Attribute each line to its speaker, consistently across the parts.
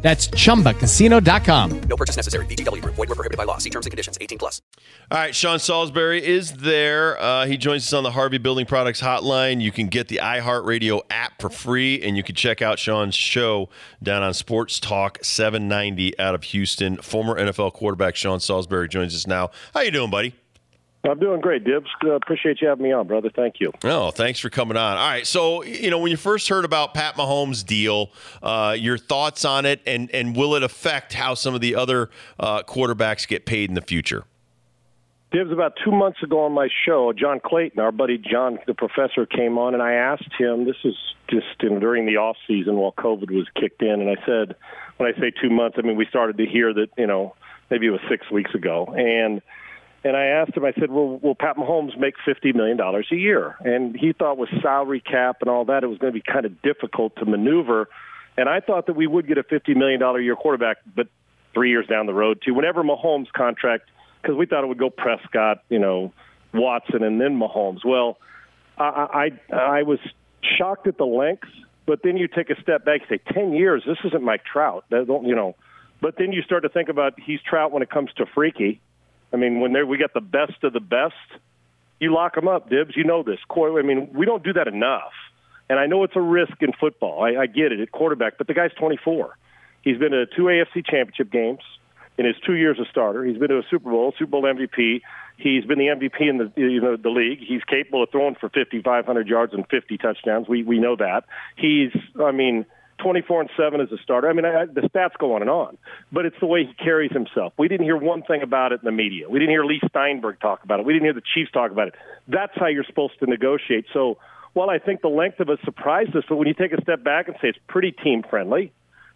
Speaker 1: That's chumbacasino.com.
Speaker 2: No purchase necessary. VGW Group. Void were prohibited by law. See terms and conditions. 18 plus.
Speaker 3: All right, Sean Salisbury is there. Uh, he joins us on the Harvey Building Products Hotline. You can get the iHeartRadio app for free, and you can check out Sean's show down on Sports Talk 790 out of Houston. Former NFL quarterback Sean Salisbury joins us now. How you doing, buddy?
Speaker 4: I'm doing great, Dibs. Uh, appreciate you having me on, brother. Thank you.
Speaker 3: Oh, thanks for coming on. All right, so you know when you first heard about Pat Mahomes' deal, uh, your thoughts on it, and and will it affect how some of the other uh, quarterbacks get paid in the future?
Speaker 4: Dibs, about two months ago on my show, John Clayton, our buddy John, the professor, came on, and I asked him. This is just in, during the off season while COVID was kicked in, and I said, when I say two months, I mean we started to hear that you know maybe it was six weeks ago, and and I asked him, I said, well, will Pat Mahomes make $50 million a year? And he thought with salary cap and all that, it was going to be kind of difficult to maneuver. And I thought that we would get a $50 million a year quarterback, but three years down the road, too. Whenever Mahomes' contract, because we thought it would go Prescott, you know, Watson, and then Mahomes. Well, I, I, I was shocked at the length, but then you take a step back and say, 10 years, this isn't Mike Trout. That don't, you know, but then you start to think about he's Trout when it comes to freaky I mean, when we got the best of the best, you lock them up, Dibs. You know this. I mean, we don't do that enough. And I know it's a risk in football. I, I get it at quarterback, but the guy's 24. He's been to two AFC championship games in his two years as starter. He's been to a Super Bowl, Super Bowl MVP. He's been the MVP in the you know the league. He's capable of throwing for 5,500 yards and 50 touchdowns. We we know that. He's I mean 24 and 7 as a starter. I mean, I, the stats go on and on, but it's the way he carries himself. We didn't hear one thing about it in the media. We didn't hear Leigh Steinberg talk about it. We didn't hear the Chiefs talk about it. That's how you're supposed to negotiate. So, while I think the length of it surprised us, but when you take a step back and say it's pretty team friendly,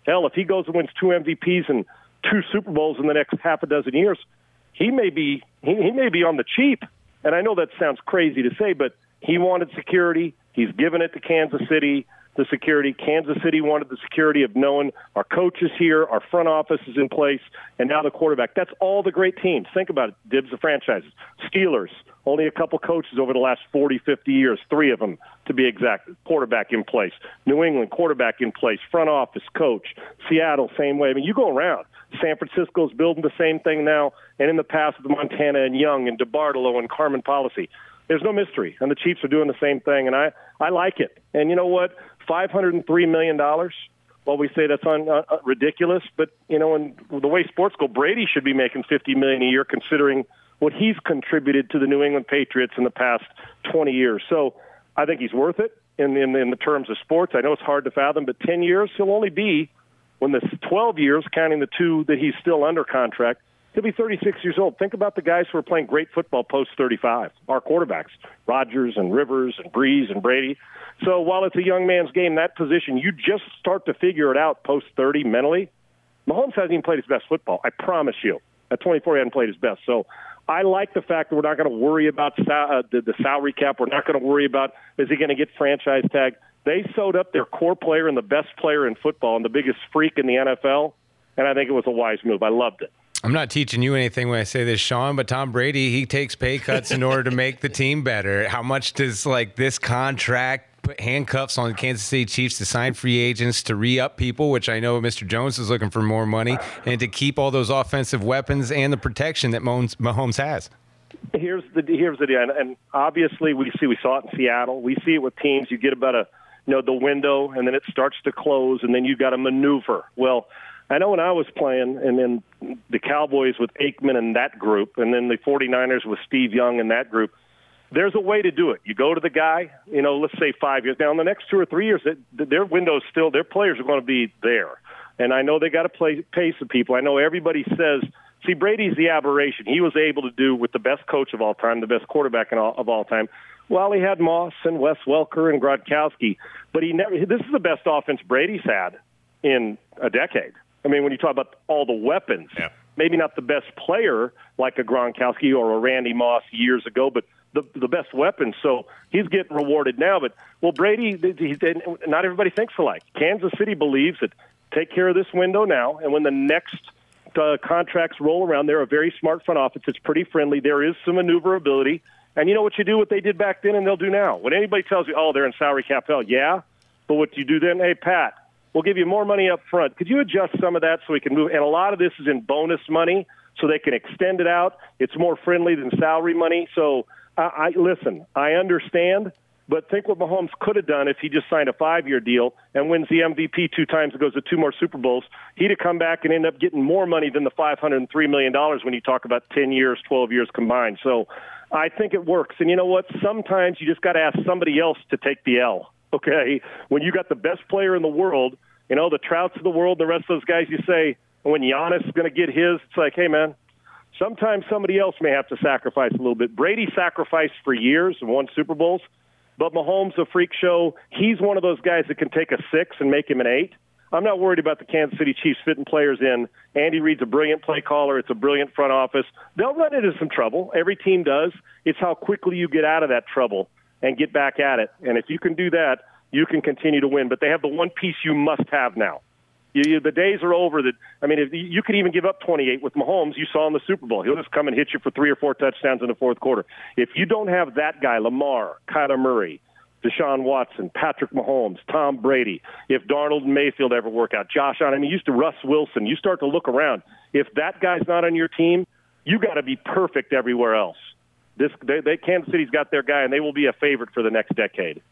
Speaker 4: hell, if he goes and wins two MVPs and two Super Bowls in the next half a dozen years, he may be he, he may be on the cheap. And I know that sounds crazy to say, but he wanted security. He's given it to Kansas City the security. Kansas City wanted the security of knowing our coaches here, our front office is in place, and now the quarterback. That's all the great teams. Think about it. Dibs the franchises. Steelers, only a couple coaches over the last 40, 50 years, three of them to be exact. Quarterback in place. New England, quarterback in place. Front office, coach. Seattle, same way. I mean, you go around. San Francisco's building the same thing now, and in the past with Montana and Young and DeBartolo and Carmen Policy. There's no mystery, and the Chiefs are doing the same thing, and I, I like it. And you know what? $503 million. Well, we say that's un, uh, ridiculous, but you know, in the way sports go, Brady should be making 50 million a year, considering what he's contributed to the New England Patriots in the past 20 years. So, I think he's worth it in, in in the terms of sports. I know it's hard to fathom, but 10 years he'll only be when the 12 years, counting the two that he's still under contract, He'll be 36 years old. Think about the guys who are playing great football post 35. Our quarterbacks, Rodgers and Rivers and Brees and Brady. So while it's a young man's game, that position, you just start to figure it out post 30 mentally. Mahomes hasn't even played his best football. I promise you. At 24, he hasn't played his best. So I like the fact that we're not going to worry about uh, the salary cap. We're not going to worry about is he going to get franchise tag. They sewed up their core player and the best player in football and the biggest freak in the NFL, and I think it was a wise move. I loved it.
Speaker 5: I'm not teaching you anything when I say this, Sean, but Tom Brady, he takes pay cuts in order to make the team better. How much does like this contract put handcuffs on the Kansas City Chiefs to sign free agents, to re up people, which I know Mr. Jones is looking for more money, and to keep all those offensive weapons and the protection that Mahomes has?
Speaker 4: Here's the here's the deal, and obviously we see we saw it in Seattle. We see it with teams. You get about a you know the window, and then it starts to close, and then you got to maneuver. Well, I know when I was playing, and then the Cowboys with Aikman and that group, and then the 49ers with Steve Young and that group, there's a way to do it. You go to the guy, you know, let's say five years. Now, in the next two or three years, their window is still, their players are going to be there. And I know they got to play, pay some people. I know everybody says, see, Brady's the aberration. He was able to do with the best coach of all time, the best quarterback all, of all time. Well, he had Moss and Wes Welker and Gronkowski, but he never. This is the best offense Brady's had in a decade. I mean, when you talk about all the weapons, yeah. maybe not the best player like a Gronkowski or a Randy Moss years ago, but the the best weapon. So he's getting rewarded now. But well, Brady, he, he, not everybody thinks alike. Kansas City believes that take care of this window now, and when the next uh, contracts roll around, they're a very smart front office. It's pretty friendly. There is some maneuverability. And you know what you do, what they did back then, and they'll do now. When anybody tells you, oh, they're in salary cap hell, yeah. But what do you do then, hey, Pat, we'll give you more money up front. Could you adjust some of that so we can move? And a lot of this is in bonus money, so they can extend it out. It's more friendly than salary money. So I, I listen. I understand, but think what Mahomes could have done if he just signed a five-year deal and wins the MVP two times and goes to two more Super Bowls. He'd have come back and end up getting more money than the five hundred and three million dollars when you talk about ten years, twelve years combined. So I think it works. And you know what? Sometimes you just got to ask somebody else to take the L. Okay, when you got the best player in the world, you know the Trouts of the world, the rest of those guys, you say when Giannis is going to get his, it's like, hey man, sometimes somebody else may have to sacrifice a little bit. Brady sacrificed for years and won Super Bowls, but Mahomes a freak show. He's one of those guys that can take a six and make him an eight. I'm not worried about the Kansas City Chiefs fitting players in. Andy Reid's a brilliant play caller. It's a brilliant front office. They'll run into some trouble. Every team does. It's how quickly you get out of that trouble and get back at it. And if you can do that, you can continue to win. But they have the one piece you must have now. You, you, the days are over that. I mean, if you could even give up 28 with Mahomes. You saw in the Super Bowl, he'll just come and hit you for three or four touchdowns in the fourth quarter. If you don't have that guy, Lamar, Kyler Murray, Deshaun Watson, Patrick Mahomes, Tom Brady, if Darnold and Mayfield ever work out, Josh I mean, used to Russ Wilson, you start to look around. If that guy's not on your team, you got to be perfect everywhere else. This they, they Kansas City's got their guy, and they will be a favorite for the next decade.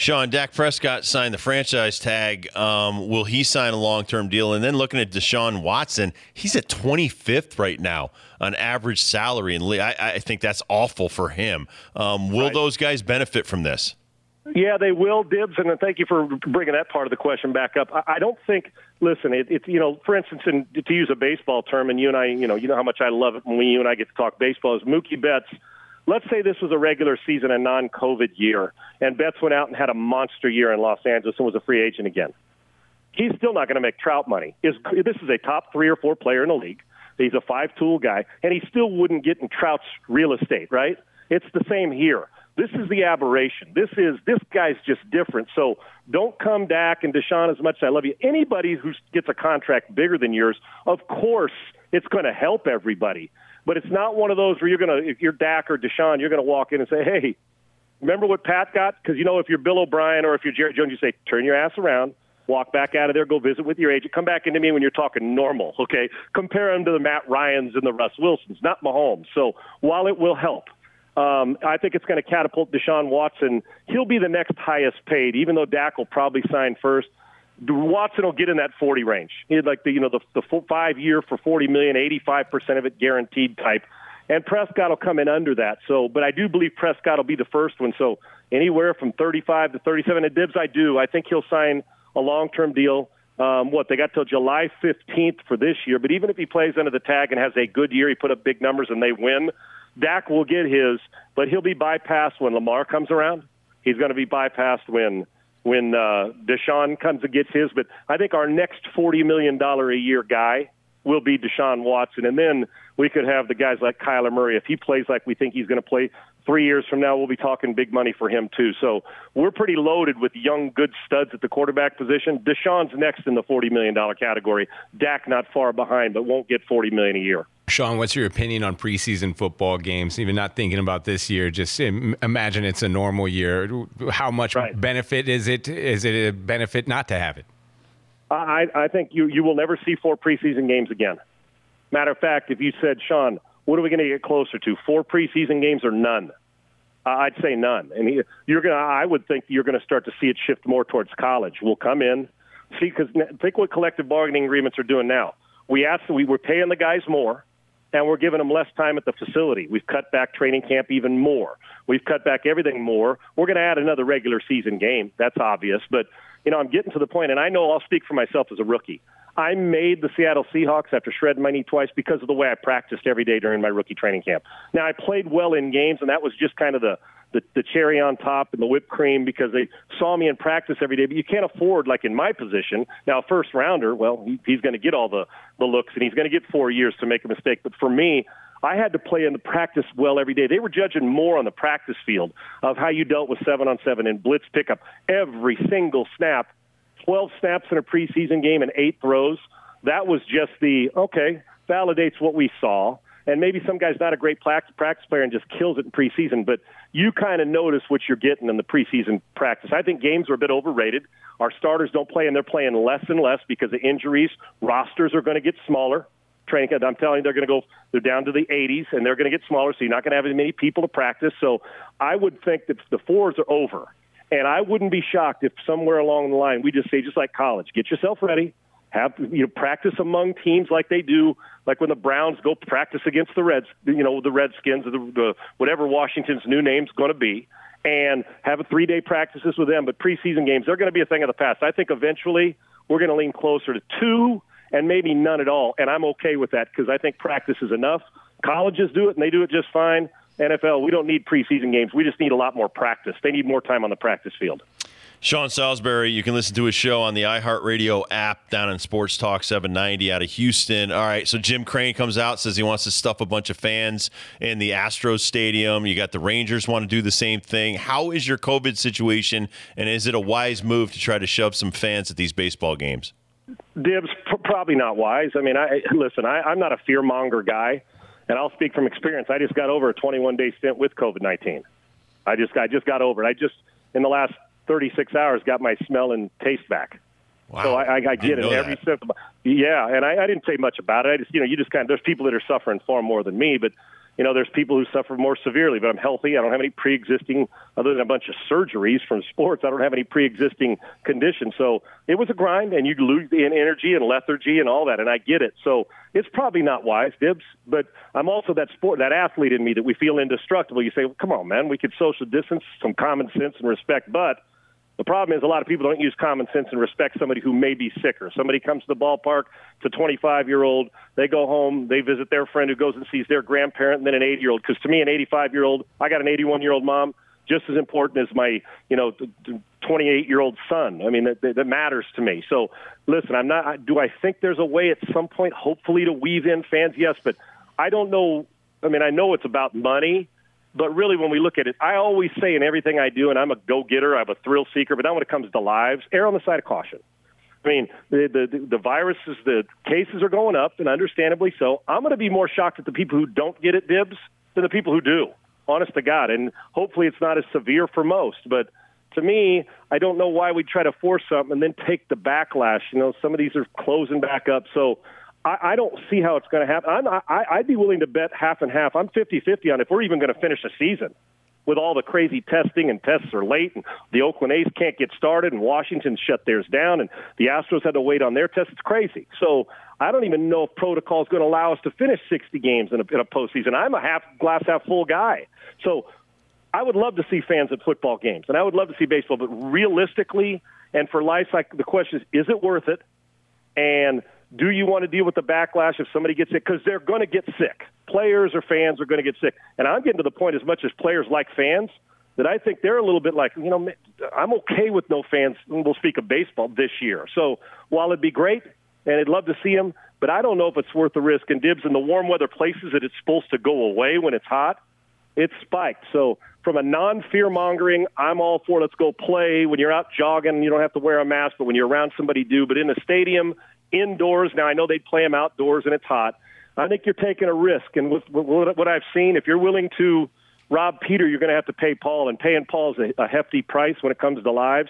Speaker 3: Sean, Dak Prescott signed the franchise tag. Um, will he sign a long term deal? And then looking at Deshaun Watson, he's at 25th right now on average salary. And I, I think that's awful for him. Um, will right. those guys benefit from this?
Speaker 4: Yeah, they will, Dibs, and thank you for bringing that part of the question back up. I don't think. Listen, it, it's you know, for instance, in, to use a baseball term, and you and I, you know, you know how much I love it when we, you and I get to talk baseball. Is Mookie Betts? Let's say this was a regular season, a non-COVID year, and Betts went out and had a monster year in Los Angeles and was a free agent again. He's still not going to make Trout money. Is this is a top three or four player in the league? He's a five-tool guy, and he still wouldn't get in Trout's real estate, right? It's the same here. This is the aberration. This is this guy's just different. So don't come Dak and Deshaun as much as I love you. Anybody who gets a contract bigger than yours, of course, it's going to help everybody. But it's not one of those where you're going to, if you're Dak or Deshaun, you're going to walk in and say, hey, remember what Pat got? Because you know, if you're Bill O'Brien or if you're Jerry Jones, you say, turn your ass around, walk back out of there, go visit with your agent, come back into me when you're talking normal. Okay, compare him to the Matt Ryan's and the Russ Wilsons, not Mahomes. So while it will help um, I think it's going to catapult Deshaun Watson. He'll be the next highest paid, even though Dak will probably sign first. Watson will get in that 40 range. He'd like the you know the, the five year for 40 million, 85 percent of it guaranteed type. And Prescott will come in under that. So, but I do believe Prescott will be the first one. So anywhere from 35 to 37. And Dibs, I do. I think he'll sign a long term deal. Um, what they got till July 15th for this year. But even if he plays under the tag and has a good year, he put up big numbers and they win. Dak will get his, but he'll be bypassed when Lamar comes around. He's going to be bypassed when when uh, Deshaun comes and gets his. But I think our next forty million dollar a year guy will be Deshaun Watson, and then we could have the guys like Kyler Murray if he plays like we think he's going to play. Three years from now, we'll be talking big money for him too. So we're pretty loaded with young, good studs at the quarterback position. Deshaun's next in the forty million dollar category. Dak not far behind, but won't get 40 million a year.
Speaker 5: Sean, what's your opinion on preseason football games? Even not thinking about this year, just imagine it's a normal year. How much right. benefit is it? Is it a benefit not to have it?
Speaker 4: I, I think you, you will never see four preseason games again. Matter of fact, if you said, Sean, what are we going to get closer to? Four preseason games or none? I'd say none. And he, you're going to, I would think you're going to start to see it shift more towards college. We'll come in, see, because think what collective bargaining agreements are doing now. We asked, we were paying the guys more and we're giving them less time at the facility. We've cut back training camp even more. We've cut back everything more. We're going to add another regular season game. That's obvious. But, you know, I'm getting to the point, and I know I'll speak for myself as a rookie. I made the Seattle Seahawks after shredding my knee twice because of the way I practiced every day during my rookie training camp. Now, I played well in games, and that was just kind of the, the, the cherry on top and the whipped cream because they saw me in practice every day. But you can't afford, like in my position, now first rounder. Well, he, he's going to get all the the looks, and he's going to get four years to make a mistake. But for me, I had to play in the practice well every day. They were judging more on the practice field of how you dealt with seven on seven and blitz pickup every single snap. 12 snaps in a preseason game and eight throws. That was just the, okay, validates what we saw. And maybe some guy's not a great practice player and just kills it in preseason, but you kind of notice what you're getting in the preseason practice. I think games are a bit overrated. Our starters don't play, and they're playing less and less because of injuries. Rosters are going to get smaller training camp. I'm telling you, they're going to go. They're down to the 80s, and they're going to get smaller. So you're not going to have as many people to practice. So I would think that the fours are over, and I wouldn't be shocked if somewhere along the line we just say, just like college, get yourself ready. Have you know practice among teams like they do, like when the Browns go practice against the Reds, you know the Redskins or the, the whatever Washington's new name's going to be, and have a three day practices with them. But preseason games, they're going to be a thing of the past. I think eventually we're going to lean closer to two and maybe none at all. And I'm okay with that because I think practice is enough. Colleges do it and they do it just fine. NFL, we don't need preseason games. We just need a lot more practice. They need more time on the practice field.
Speaker 3: Sean Salisbury, you can listen to his show on the iHeartRadio app down in Sports Talk 790 out of Houston. All right, so Jim Crane comes out, says he wants to stuff a bunch of fans in the Astros Stadium. You got the Rangers want to do the same thing. How is your COVID situation, and is it a wise move to try to shove some fans at these baseball games?
Speaker 4: Dibs, probably not wise. I mean, I listen. I, I'm not a fear monger guy, and I'll speak from experience. I just got over a 21 day stint with COVID 19. I just I just got over it. I just in the last 36 hours got my smell and taste back. Wow. So I, I, I get I it every step. Yeah, and I, I didn't say much about it. I just you know you just kind of there's people that are suffering far more than me, but you know, there's people who suffer more severely, but I'm healthy. I don't have any pre-existing, other than a bunch of surgeries from sports. I don't have any pre-existing conditions. So it was a grind, and you lose in energy and lethargy and all that, and I get it. So it's probably not wise, Dibs. But I'm also that sport, that athlete in me that we feel indestructible. You say, well, come on, man, we could social distance, some common sense and respect, but the problem is a lot of people don't use common sense and respect somebody who may be sicker. Somebody comes to the ballpark, it's a 25 year old, they go home, they visit their friend who goes and sees their grandparent, and then an 80 year old. Because to me, an 85 year old, I got an 81 year old mom, just as important as my, you know, 28 year old son. I mean, that, that matters to me. So listen, I'm not. Do I think there's a way at some point, hopefully, to weave in fans? Yes, but I don't know. I mean, I know it's about money but really, when we look at it, I always say in everything I do, and I'm a go getter, I'm a thrill seeker, but then when it comes to lives, err on the side of caution. I mean, the, the, the viruses, the cases are going up, and understandably so. I'm going to be more shocked at the people who don't get it, dibs, than the people who do, honest to God. And hopefully it's not as severe for most. But to me, I don't know why we try to force something and then take the backlash. You know, some of these are closing back up. So I, I don't see how it's going to happen. I'm, I, I'd be willing to bet half and half. I'm 50-50 on if we're even going to finish a season with all the crazy testing and tests are late and the Oakland A's can't get started and Washington shut theirs down and the Astros had to wait on their tests. It's crazy. So I don't even know if protocol is going to allow us to finish 60 games in a, in a postseason. I'm a half glass half full guy. So I would love to see fans at football games and I would love to see baseball, but realistically and for life, like the question is, is it worth it? And – do you want to deal with the backlash if somebody gets sick? Because they're going to get sick. Players or fans are going to get sick. And I'm getting to the point, as much as players like fans, that I think they're a little bit like, you know, I'm okay with no fans. We'll speak of baseball this year. So while it'd be great and I'd love to see them, but I don't know if it's worth the risk. And Dibs in the warm weather places that it's supposed to go away when it's hot, it's spiked. So from a non-fear mongering, I'm all for let's go play. When you're out jogging, you don't have to wear a mask, but when you're around somebody, do. But in a stadium, indoors. Now I know they play them outdoors and it's hot. I think you're taking a risk, and with, with what I've seen, if you're willing to rob Peter, you're going to have to pay Paul, and paying Paul is a, a hefty price when it comes to lives.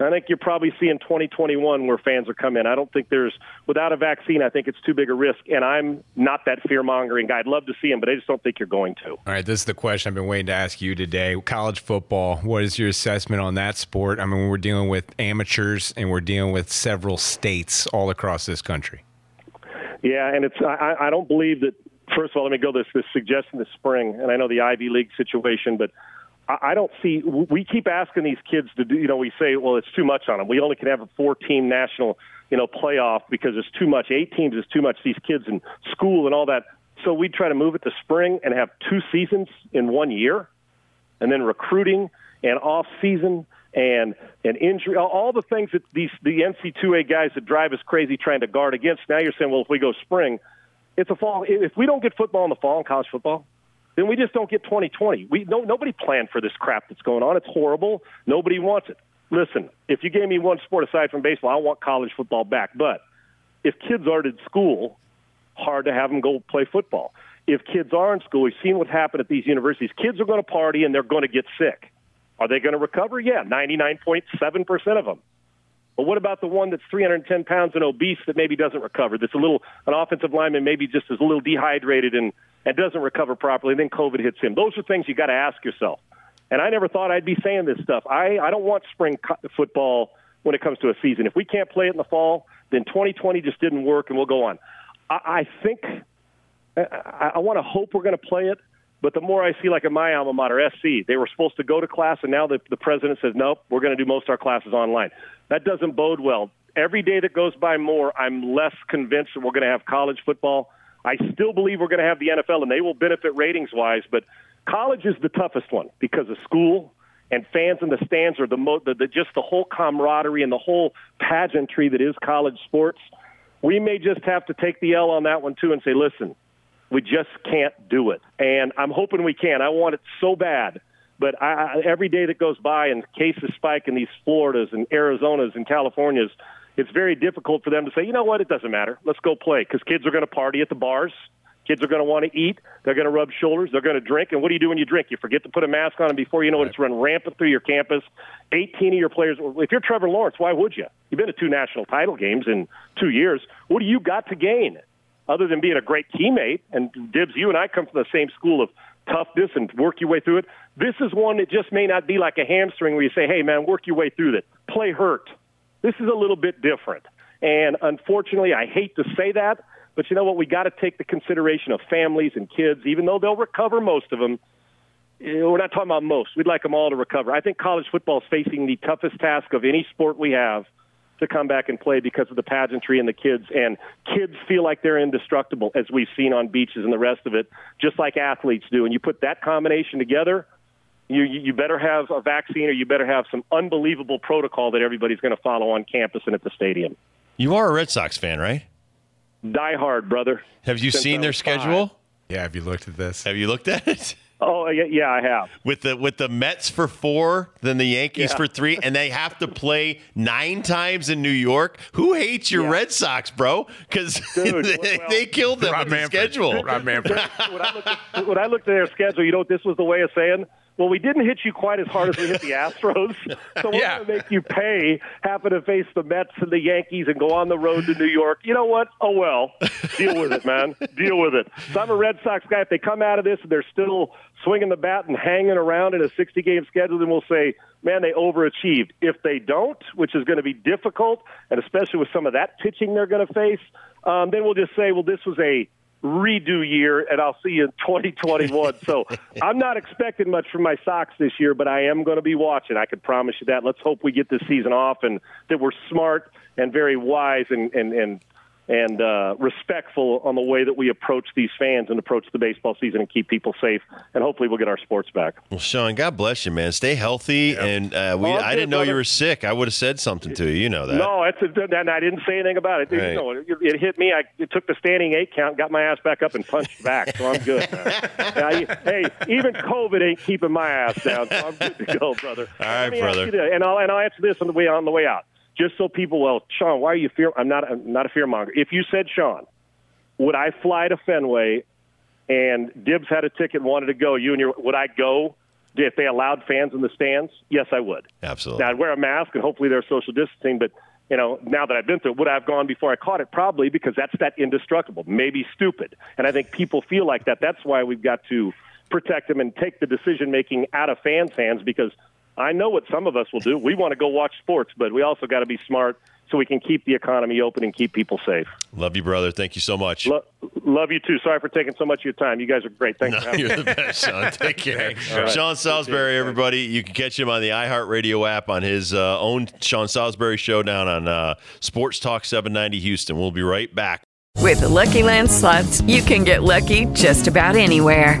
Speaker 4: I think you're probably seeing 2021 where fans are coming. I don't think there's without a vaccine. I think it's too big a risk, and I'm not that fear mongering guy. I'd love to see him, but I just don't think you're going to.
Speaker 5: All right, this is the question I've been waiting to ask you today. College football. What is your assessment on that sport? I mean, we're dealing with amateurs, and we're dealing with several states all across this country.
Speaker 4: Yeah, and it's I, I don't believe that. First of all, let me go this this suggestion this spring, and I know the Ivy League situation, but I don't see. We keep asking these kids to do. You know, we say, well, it's too much on them. We only can have a four-team national, you know, playoff because it's too much. Eight teams is too much. These kids in school and all that. So we try to move it to spring and have two seasons in one year. and then recruiting and off season and and injury, all the things that these the NC2A guys that drive us crazy trying to guard against. Now you're saying, well, if we go spring, it's a fall. If we don't get football in the fall in college football, then we just don't get 2020. We no nobody planned for this crap that's going on. It's horrible. Nobody wants it. Listen, if you gave me one sport aside from baseball, I want college football back. But if kids aren't in school, hard to have them go play football. If kids are in school, we've seen what happened at these universities. Kids are going to party and they're going to get sick. Are they going to recover? Yeah, 99.7% of them. But what about the one that's 310 pounds and obese that maybe doesn't recover? That's a little, an offensive lineman maybe just is a little dehydrated and, and doesn't recover properly. And then COVID hits him. Those are things you got to ask yourself. And I never thought I'd be saying this stuff. I, I don't want spring football when it comes to a season. If we can't play it in the fall, then 2020 just didn't work and we'll go on. I, I think, I, I want to hope we're going to play it. But the more I see, like in my alma mater, SC, they were supposed to go to class, and now the, the president says, nope, we're going to do most of our classes online. That doesn't bode well. Every day that goes by more, I'm less convinced that we're going to have college football. I still believe we're going to have the NFL, and they will benefit ratings wise, but college is the toughest one because of school and fans in the stands are the, mo- the, the just the whole camaraderie and the whole pageantry that is college sports. We may just have to take the L on that one too and say, listen, we just can't do it. And I'm hoping we can. I want it so bad. But I, I, every day that goes by and cases spike in these Floridas and Arizonas and Californias, it's very difficult for them to say, you know what, it doesn't matter. Let's go play because kids are going to party at the bars. Kids are going to want to eat. They're going to rub shoulders. They're going to drink. And what do you do when you drink? You forget to put a mask on, and before you know it, it's run rampant through your campus. 18 of your players. If you're Trevor Lawrence, why would you? You've been to two national title games in two years. What do you got to gain? other than being a great teammate, and Dibs, you and I come from the same school of toughness and work your way through it. This is one that just may not be like a hamstring where you say, hey, man, work your way through that. Play hurt. This is a little bit different. And unfortunately, I hate to say that, but you know what? We got to take the consideration of families and kids, even though they'll recover most of them. Eh, we're not talking about most. We'd like them all to recover. I think college football is facing the toughest task of any sport we have to come back and play because of the pageantry and the kids. And kids feel like they're indestructible, as we've seen on beaches and the rest of it, just like athletes do. And you put that combination together, you you better have a vaccine or you better have some unbelievable protocol that everybody's going to follow on campus and at the stadium.
Speaker 3: You are a Red Sox fan, right?
Speaker 4: Die hard, brother.
Speaker 3: Have you
Speaker 4: Since
Speaker 3: seen their schedule?
Speaker 5: Five. Yeah, have you looked at this?
Speaker 3: Have you looked at it?
Speaker 4: Oh yeah, yeah, I have.
Speaker 3: With the with the Mets for four, then the Yankees yeah. for three, and they have to play nine times in New York. Who hates your yeah. Red Sox, bro? Because they, well, they, killed them
Speaker 5: Rob
Speaker 3: with
Speaker 5: Manfred.
Speaker 3: the schedule.
Speaker 5: Rob Manfred.
Speaker 4: when, I looked at, when I looked at their schedule, you know what this was the way of saying well, we didn't hit you quite as hard as we hit the Astros, so we're yeah. going to make you pay having to face the Mets and the Yankees and go on the road to New York. You know what? Oh well, deal with it, man. Deal with it. So I'm a Red Sox guy. If they come out of this and they're still swinging the bat and hanging around in a 60 game schedule, then we'll say, man, they overachieved. If they don't, which is going to be difficult, and especially with some of that pitching they're going to face, um, then we'll just say, well, this was a redo year, and I'll see you in 2021. so I'm not expecting much from my Sox this year, but I am going to be watching. I can promise you that. Let's hope we get this season off and that we're smart and very wise and and and and uh, respectful on the way that we approach these fans and approach the baseball season and keep people safe. And hopefully, we'll get our sports back.
Speaker 3: Well, Sean, God bless you, man. Stay healthy. Yep. And uh, we, I didn't know brother. you were sick. I would have said something to you. You know that.
Speaker 4: No, it's a, and I didn't say anything about it. Right. You know, it, it, hit me. I it took the standing eight count, got my ass back up, and punched back. So I'm good. now, hey, even COVID ain't keeping my ass down. So I'm good to go, brother.
Speaker 3: All right, brother.
Speaker 4: and I'll and I'll answer this on the way on the way out just so people, well, Sean, why are you fear? I'm not, I'm not a fear monger. If you said, Sean, would I fly to Fenway and Dibs had a ticket and wanted to go, you and your, would I go if they allowed fans in the stands? Yes, I would.
Speaker 3: Absolutely.
Speaker 4: Now, I'd wear a mask and hopefully there's social distancing, but you know, now that I've been through it, would I have gone before I caught it? Probably because that's that indestructible, maybe stupid. And I think people feel like that. That's why we've got to protect them and take the decision making out of fans' hands because I know what some of us will do. We want to go watch sports, but we also got to be smart so we can keep the economy open and keep people safe.
Speaker 3: Love you, brother. Thank you so much.
Speaker 4: Lo- love you too. Sorry for taking so much of your time. You guys are great. Thanks.
Speaker 3: No, you're the best, Sean. Take care. right. Sean Salisbury, everybody. You can catch him on the iHeartRadio app on his uh, own Sean Salisbury show down on uh, Sports Talk 790 Houston. We'll be right back.
Speaker 6: With the Lucky Land slots, you can get lucky just about anywhere.